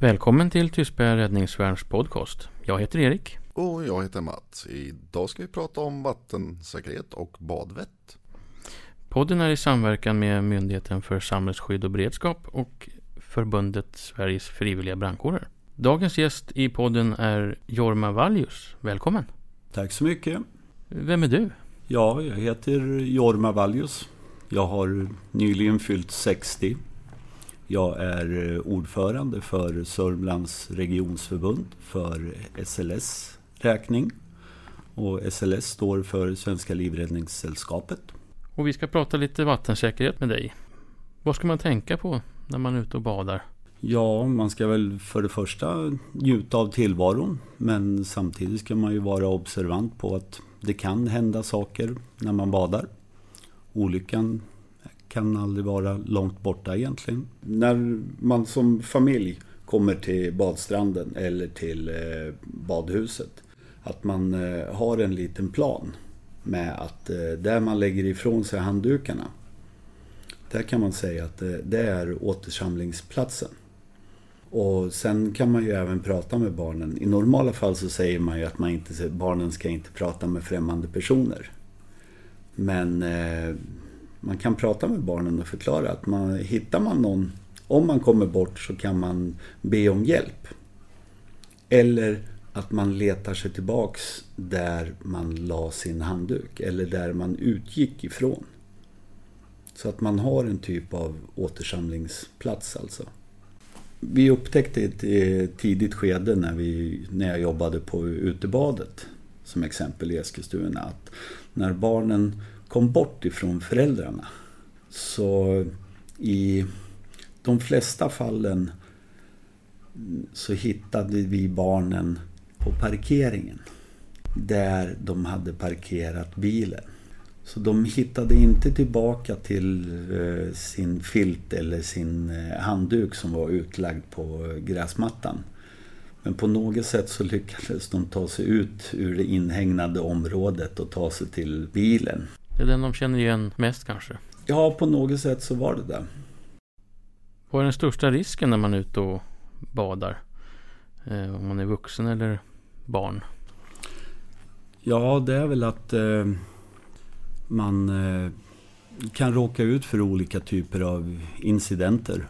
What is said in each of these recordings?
Välkommen till Tystberga räddningsvärns podcast. Jag heter Erik. Och jag heter Mats. Idag ska vi prata om vattensäkerhet och badvett. Podden är i samverkan med Myndigheten för samhällsskydd och beredskap och Förbundet Sveriges frivilliga brandkårer. Dagens gäst i podden är Jorma Valjus. Välkommen! Tack så mycket! Vem är du? Ja, jag heter Jorma Valjus. Jag har nyligen fyllt 60 jag är eh, ordförande för Sörmlands regionsförbund för SLS räkning. Och SLS står för Svenska Livräddningssällskapet. Och vi ska prata lite vattensäkerhet med dig. Vad ska man tänka på när man är ute och badar? Ja, man ska väl för det första njuta av tillvaron. Men samtidigt ska man ju vara observant på att det kan hända saker när man badar. Olyckan kan aldrig vara långt borta egentligen. När man som familj kommer till badstranden eller till eh, badhuset. Att man eh, har en liten plan med att eh, där man lägger ifrån sig handdukarna. Där kan man säga att det är återsamlingsplatsen. Och sen kan man ju även prata med barnen. I normala fall så säger man ju att man inte, barnen ska inte prata med främmande personer. Men man kan prata med barnen och förklara att man, hittar man någon, om man kommer bort så kan man be om hjälp. Eller att man letar sig tillbaks där man la sin handduk eller där man utgick ifrån. Så att man har en typ av återsamlingsplats alltså. Vi upptäckte i ett eh, tidigt skede när, vi, när jag jobbade på utebadet som exempel i Eskilstuna att när barnen kom bort ifrån föräldrarna. Så i de flesta fallen så hittade vi barnen på parkeringen. Där de hade parkerat bilen. Så de hittade inte tillbaka till eh, sin filt eller sin eh, handduk som var utlagd på gräsmattan. Men på något sätt så lyckades de ta sig ut ur det inhägnade området och ta sig till bilen. Det är den de känner igen mest kanske? Ja, på något sätt så var det det. Vad är den största risken när man är ute och badar? Eh, om man är vuxen eller barn? Ja, det är väl att eh, man eh, kan råka ut för olika typer av incidenter.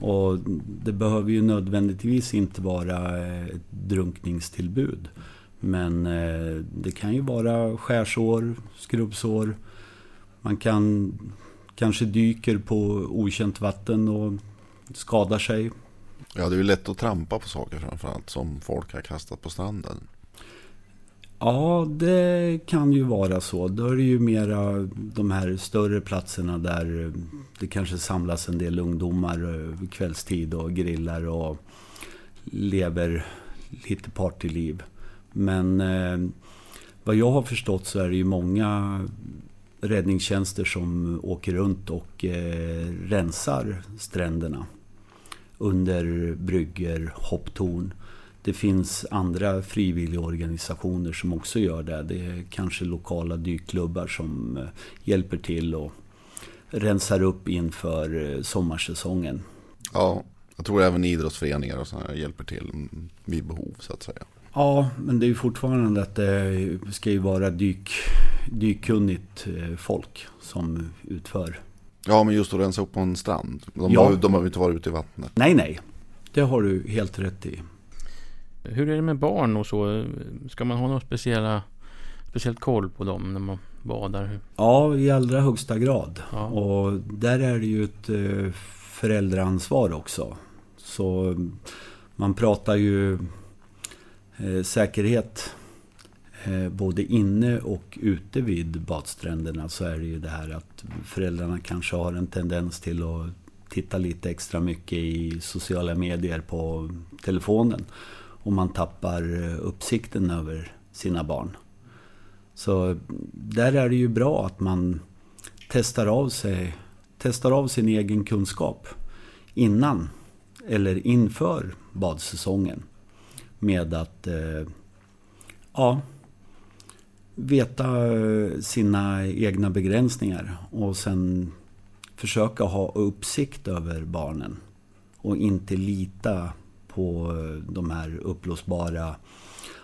Och det behöver ju nödvändigtvis inte vara ett drunkningstillbud. Men eh, det kan ju vara skärsår, skrubbsår. Man kan kanske dyker på okänt vatten och skadar sig. Ja, det är ju lätt att trampa på saker framförallt som folk har kastat på stranden. Ja, det kan ju vara så. Då är det ju mera de här större platserna där det kanske samlas en del ungdomar eh, kvällstid och grillar och lever lite partyliv. Men eh, vad jag har förstått så är det ju många räddningstjänster som åker runt och eh, rensar stränderna. Under brygger, hopptorn. Det finns andra frivilligorganisationer som också gör det. Det är kanske lokala dykklubbar som eh, hjälper till och rensar upp inför eh, sommarsäsongen. Ja, jag tror även idrottsföreningar och sådana hjälper till vid behov så att säga. Ja, men det är ju fortfarande att det ska ju vara dyk, dykkunnigt eh, folk som utför. Ja, men just att rensa upp på en strand. De, ja. har, de behöver inte vara ute i vattnet. Nej, nej. Det har du helt rätt i. Hur är det med barn och så? Ska man ha någon speciella, speciellt koll på dem när man badar? Ja, i allra högsta grad. Ja. Och där är det ju ett eh, föräldraansvar också. Så man pratar ju Eh, säkerhet eh, både inne och ute vid badstränderna så är det ju det här att föräldrarna kanske har en tendens till att titta lite extra mycket i sociala medier på telefonen. Och man tappar eh, uppsikten över sina barn. Så där är det ju bra att man testar av sig, testar av sin egen kunskap innan eller inför badsäsongen med att eh, ja, veta eh, sina egna begränsningar och sen försöka ha uppsikt över barnen och inte lita på eh, de här uppblåsbara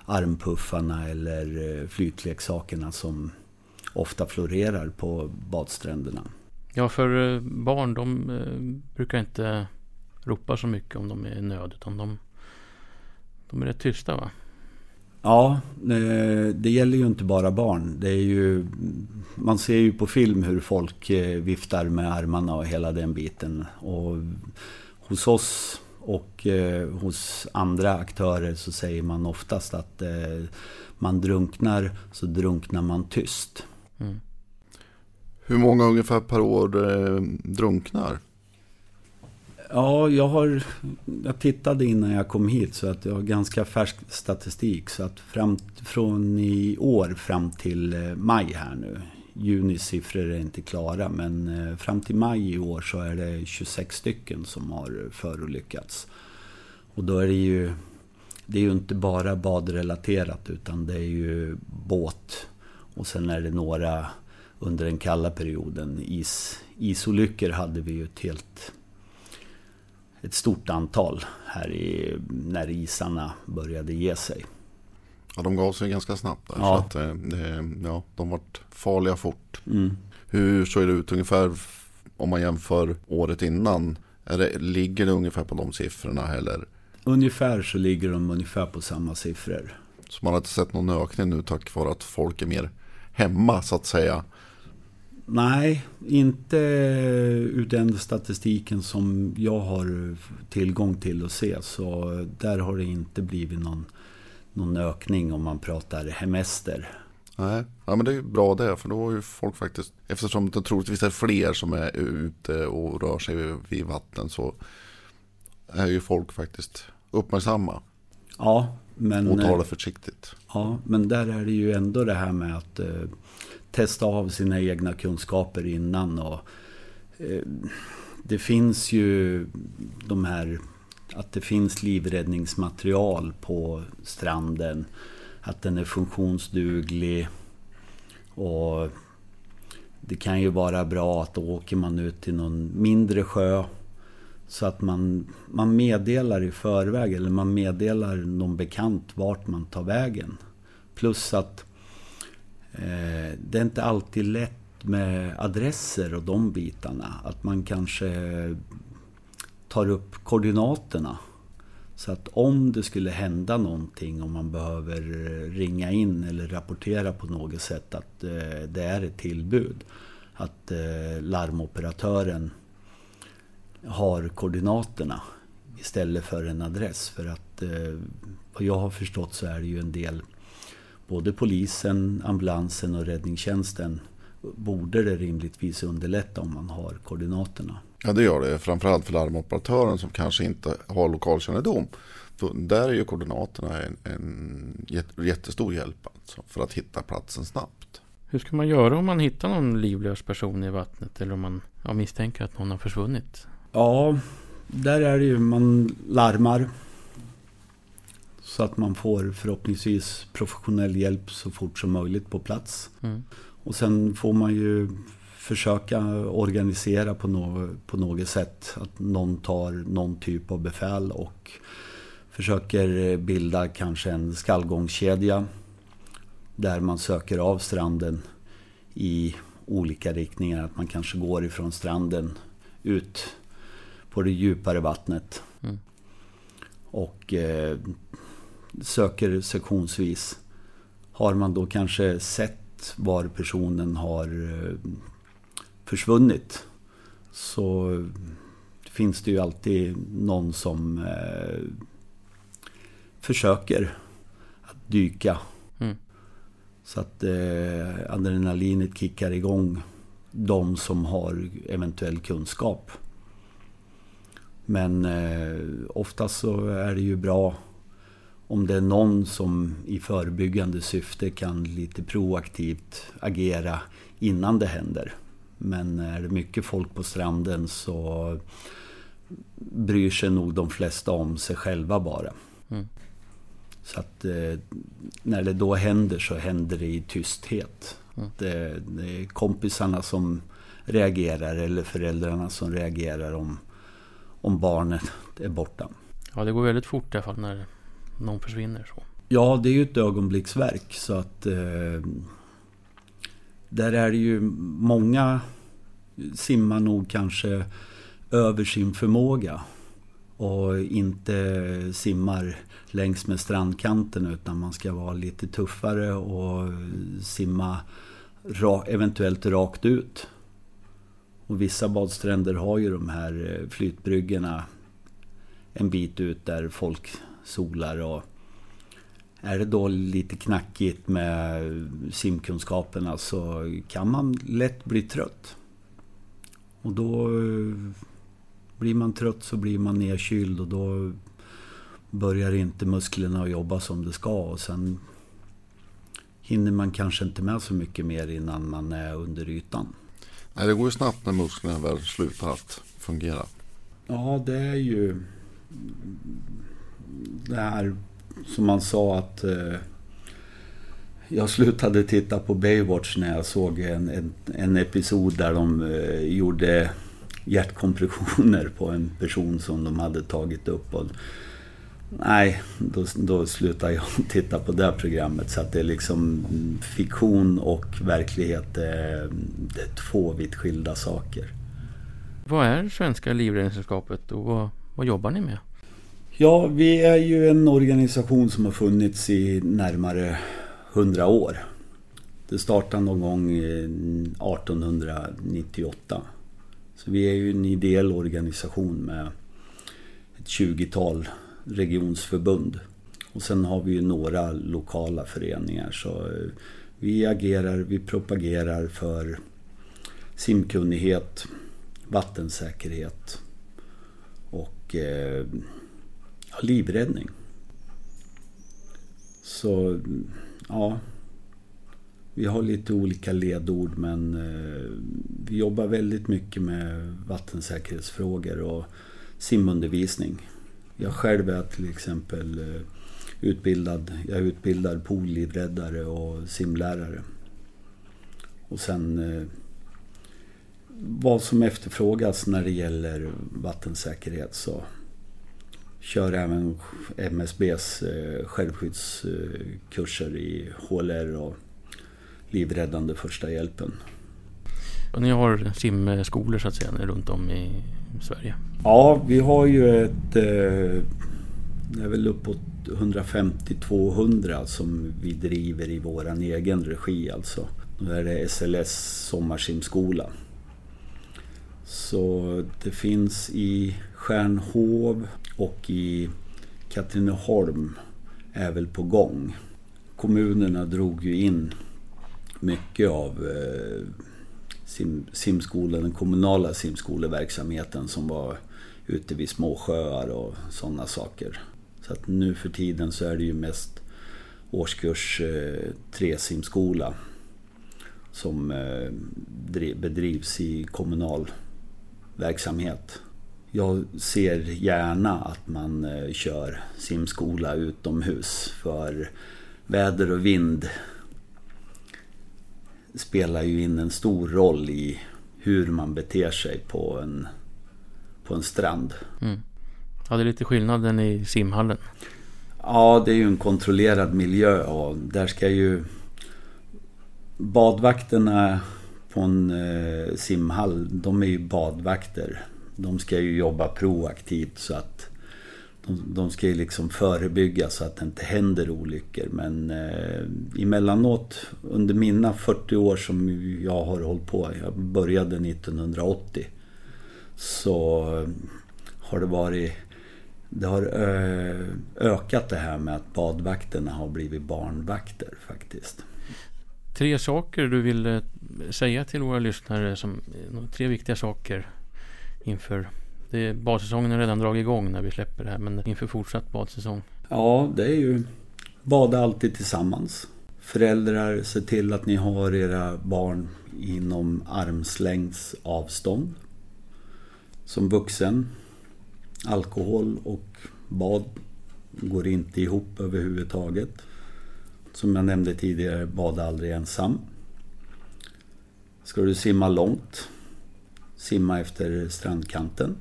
armpuffarna eller eh, flytleksakerna som ofta florerar på badstränderna. Ja, för barn de brukar inte ropa så mycket om de är i nöd utan de, de är rätt tysta va? Ja, det gäller ju inte bara barn. Det är ju, man ser ju på film hur folk viftar med armarna och hela den biten. Och hos oss och eh, hos andra aktörer så säger man oftast att eh, man drunknar så drunknar man tyst. Mm. Hur många ungefär per år eh, drunknar? Ja, jag har... Jag tittade innan jag kom hit så att jag har ganska färsk statistik. Så att fram, från i år fram till eh, maj här nu Junis siffror är inte klara men eh, fram till maj i år så är det 26 stycken som har förolyckats. Och då är det ju, det är ju inte bara badrelaterat utan det är ju båt och sen är det några under den kalla perioden. Is, isolyckor hade vi ju ett helt ett stort antal här i, när isarna började ge sig. Ja, de gav sig ganska snabbt där. Ja. Att, eh, det, ja, de vart farliga fort. Mm. Hur såg det ut ungefär om man jämför året innan? Det, ligger det ungefär på de siffrorna eller? Ungefär så ligger de ungefär på samma siffror. Så man har inte sett någon ökning nu tack vare att folk är mer hemma så att säga? Nej, inte ur den statistiken som jag har tillgång till att se. Så där har det inte blivit någon någon ökning om man pratar hemester. Nej, ja, men det är bra det. För då är ju folk faktiskt, eftersom det troligtvis är fler som är ute och rör sig vid vatten så är ju folk faktiskt uppmärksamma. Ja, men... Och talar försiktigt. Ja, men där är det ju ändå det här med att eh, testa av sina egna kunskaper innan. och eh, Det finns ju de här att det finns livräddningsmaterial på stranden. Att den är funktionsduglig. Och det kan ju vara bra att då åker man ut till någon mindre sjö. Så att man, man meddelar i förväg eller man meddelar någon bekant vart man tar vägen. Plus att Eh, det är inte alltid lätt med adresser och de bitarna. Att man kanske tar upp koordinaterna. Så att om det skulle hända någonting, om man behöver ringa in eller rapportera på något sätt att eh, det är ett tillbud. Att eh, larmoperatören har koordinaterna istället för en adress. För att eh, vad jag har förstått så är det ju en del, både polisen, ambulansen och räddningstjänsten borde det rimligtvis underlätta om man har koordinaterna. Ja det gör det, framförallt för larmoperatören som kanske inte har lokalkännedom. Där är ju koordinaterna en, en jättestor hjälp alltså, för att hitta platsen snabbt. Hur ska man göra om man hittar någon livlös person i vattnet eller om man ja, misstänker att någon har försvunnit? Ja, där är det ju man larmar. Så att man får förhoppningsvis professionell hjälp så fort som möjligt på plats. Mm. Och sen får man ju försöka organisera på, no på något sätt. Att någon tar någon typ av befäl och försöker bilda kanske en skallgångskedja. Där man söker av stranden i olika riktningar. Att man kanske går ifrån stranden ut på det djupare vattnet. Mm. Och eh, söker sektionsvis. Har man då kanske sett var personen har eh, försvunnit så finns det ju alltid någon som eh, försöker att dyka. Mm. Så att eh, adrenalinet kickar igång de som har eventuell kunskap. Men eh, oftast så är det ju bra om det är någon som i förebyggande syfte kan lite proaktivt agera innan det händer. Men är det mycket folk på stranden så bryr sig nog de flesta om sig själva bara. Mm. Så att eh, när det då händer så händer det i tysthet. Mm. Det, det, är kompisarna som reagerar eller föräldrarna som reagerar om, om barnet är borta. Ja, det går väldigt fort i alla fall när någon försvinner. Så. Ja, det är ju ett ögonblicksverk så att eh, där är det ju många simmar nog kanske över sin förmåga och inte simmar längs med strandkanten utan man ska vara lite tuffare och simma eventuellt rakt ut. Och vissa badstränder har ju de här eh, flytbryggorna en bit ut där folk solar och är det då lite knackigt med simkunskaperna så kan man lätt bli trött. Och då eh, blir man trött så blir man nedkyld och då börjar inte musklerna att jobba som det ska och sen hinner man kanske inte med så mycket mer innan man är under ytan. Nej, det går ju snabbt när musklerna väl slutar att fungera. Ja, det är ju det här som man sa att eh, jag slutade titta på Baywatch när jag såg en, en, en episod där de eh, gjorde hjärtkompressioner på en person som de hade tagit upp. Och, nej, då, då slutade jag titta på det programmet. Så att det är liksom fiktion och verklighet, det är, det är två vitt skilda saker. Vad är Svenska Livräddningssällskapet och vad, vad jobbar ni med? Ja, vi är ju en organisation som har funnits i närmare 100 år. Det startade någon gång 1898. Så vi är ju en ideell organisation med ett 20-tal regionsförbund. Och sen har vi ju några lokala föreningar. Så eh, vi agerar, vi propagerar för simkunnighet, vattensäkerhet och eh, livräddning. Så ja, vi har lite olika ledord men eh, vi jobbar väldigt mycket med vattensäkerhetsfrågor och simundervisning. Jag själv är till exempel eh, utbildad, jag är utbildad poollivräddare och simlärare. Och sen eh, vad som efterfrågas när det gäller vattensäkerhet så kör även MSBs eh, självskyddskurser i HLR och livräddande första hjälpen. Och ni har simskolor så att säga runt om i Sverige? Ja, vi har ju ett... Eh, det är väl uppåt 150-200 som vi driver i våran egen regi alltså. Nu är det SLS sommarsimskola. Så det finns i Stjärnhov och i Katrineholm är väl på gång. Kommunerna drog ju in mycket av eh, sim, simskolan, den kommunala simskoleverksamheten som var ute vid små sjöar och sådana saker. Så att nu för tiden så är det ju mest årskurs eh, 3-simskola som eh, bedrivs i kommunal verksamhet. Jag ser gärna att man eh, kör simskola utomhus för väder och vind spelar ju in en stor roll i hur man beter sig på en, på en strand. Mm. Ja, det är lite skillnaden i simhallen. Ja, det är ju en kontrollerad miljö och där ska ju badvakterna på en eh, simhall, de är ju badvakter. De ska ju jobba proaktivt så att de, de ska ju liksom förebygga så att det inte händer olyckor. Men eh, emellanåt under mina 40 år som jag har hållit på, jag började 1980. Så eh, har det varit det har eh, ökat det här med att badvakterna har blivit barnvakter faktiskt. Tre saker du vill eh, säga till våra lyssnare som tre viktiga saker inför det, badsäsongen är redan dragit igång när vi släpper det här men inför fortsatt badsäsong. Ja, det är ju bada alltid tillsammans. Föräldrar, se till att ni har era barn inom armslängds avstånd. Som vuxen, alkohol och bad går inte ihop överhuvudtaget. Som jag nämnde tidigare, bada aldrig ensam. Ska du simma långt, simma efter strandkanten.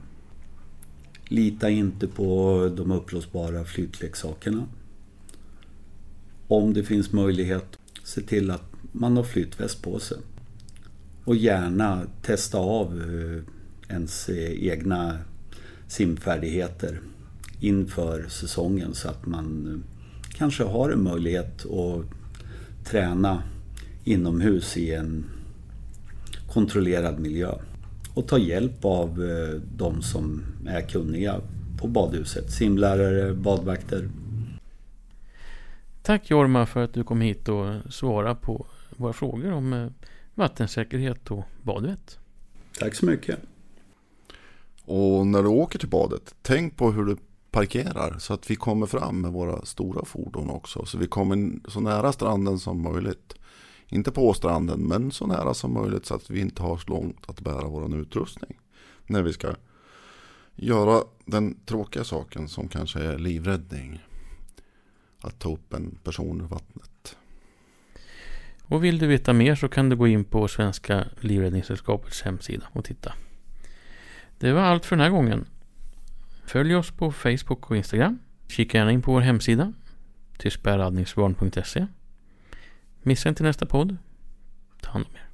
Lita inte på de upplåsbara flytleksakerna. Om det finns möjlighet, se till att man har flytväst på sig. Och gärna testa av eh, ens egna simfärdigheter inför säsongen så att man eh, kanske har en möjlighet att träna inomhus i en kontrollerad miljö. Och ta hjälp av eh, de som är kunniga på badhuset. Simlärare, badvakter. Tack Jorma för att du kom hit och svarade på våra frågor om eh, vattensäkerhet och badvett. Tack så mycket. Och när du åker till badet, tänk på hur du parkerar så att vi kommer fram med våra stora fordon också. Så vi kommer så nära stranden som möjligt. Inte på stranden men så nära som möjligt så att vi inte har så långt att bära vår utrustning. När vi ska göra den tråkiga saken som kanske är livräddning. Att ta upp en person ur vattnet. Och vill du veta mer så kan du gå in på Svenska Livräddningssällskapets hemsida och titta. Det var allt för den här gången. Följ oss på Facebook och Instagram. Kika gärna in på vår hemsida. Till Missa inte nästa podd. Ta hand om er.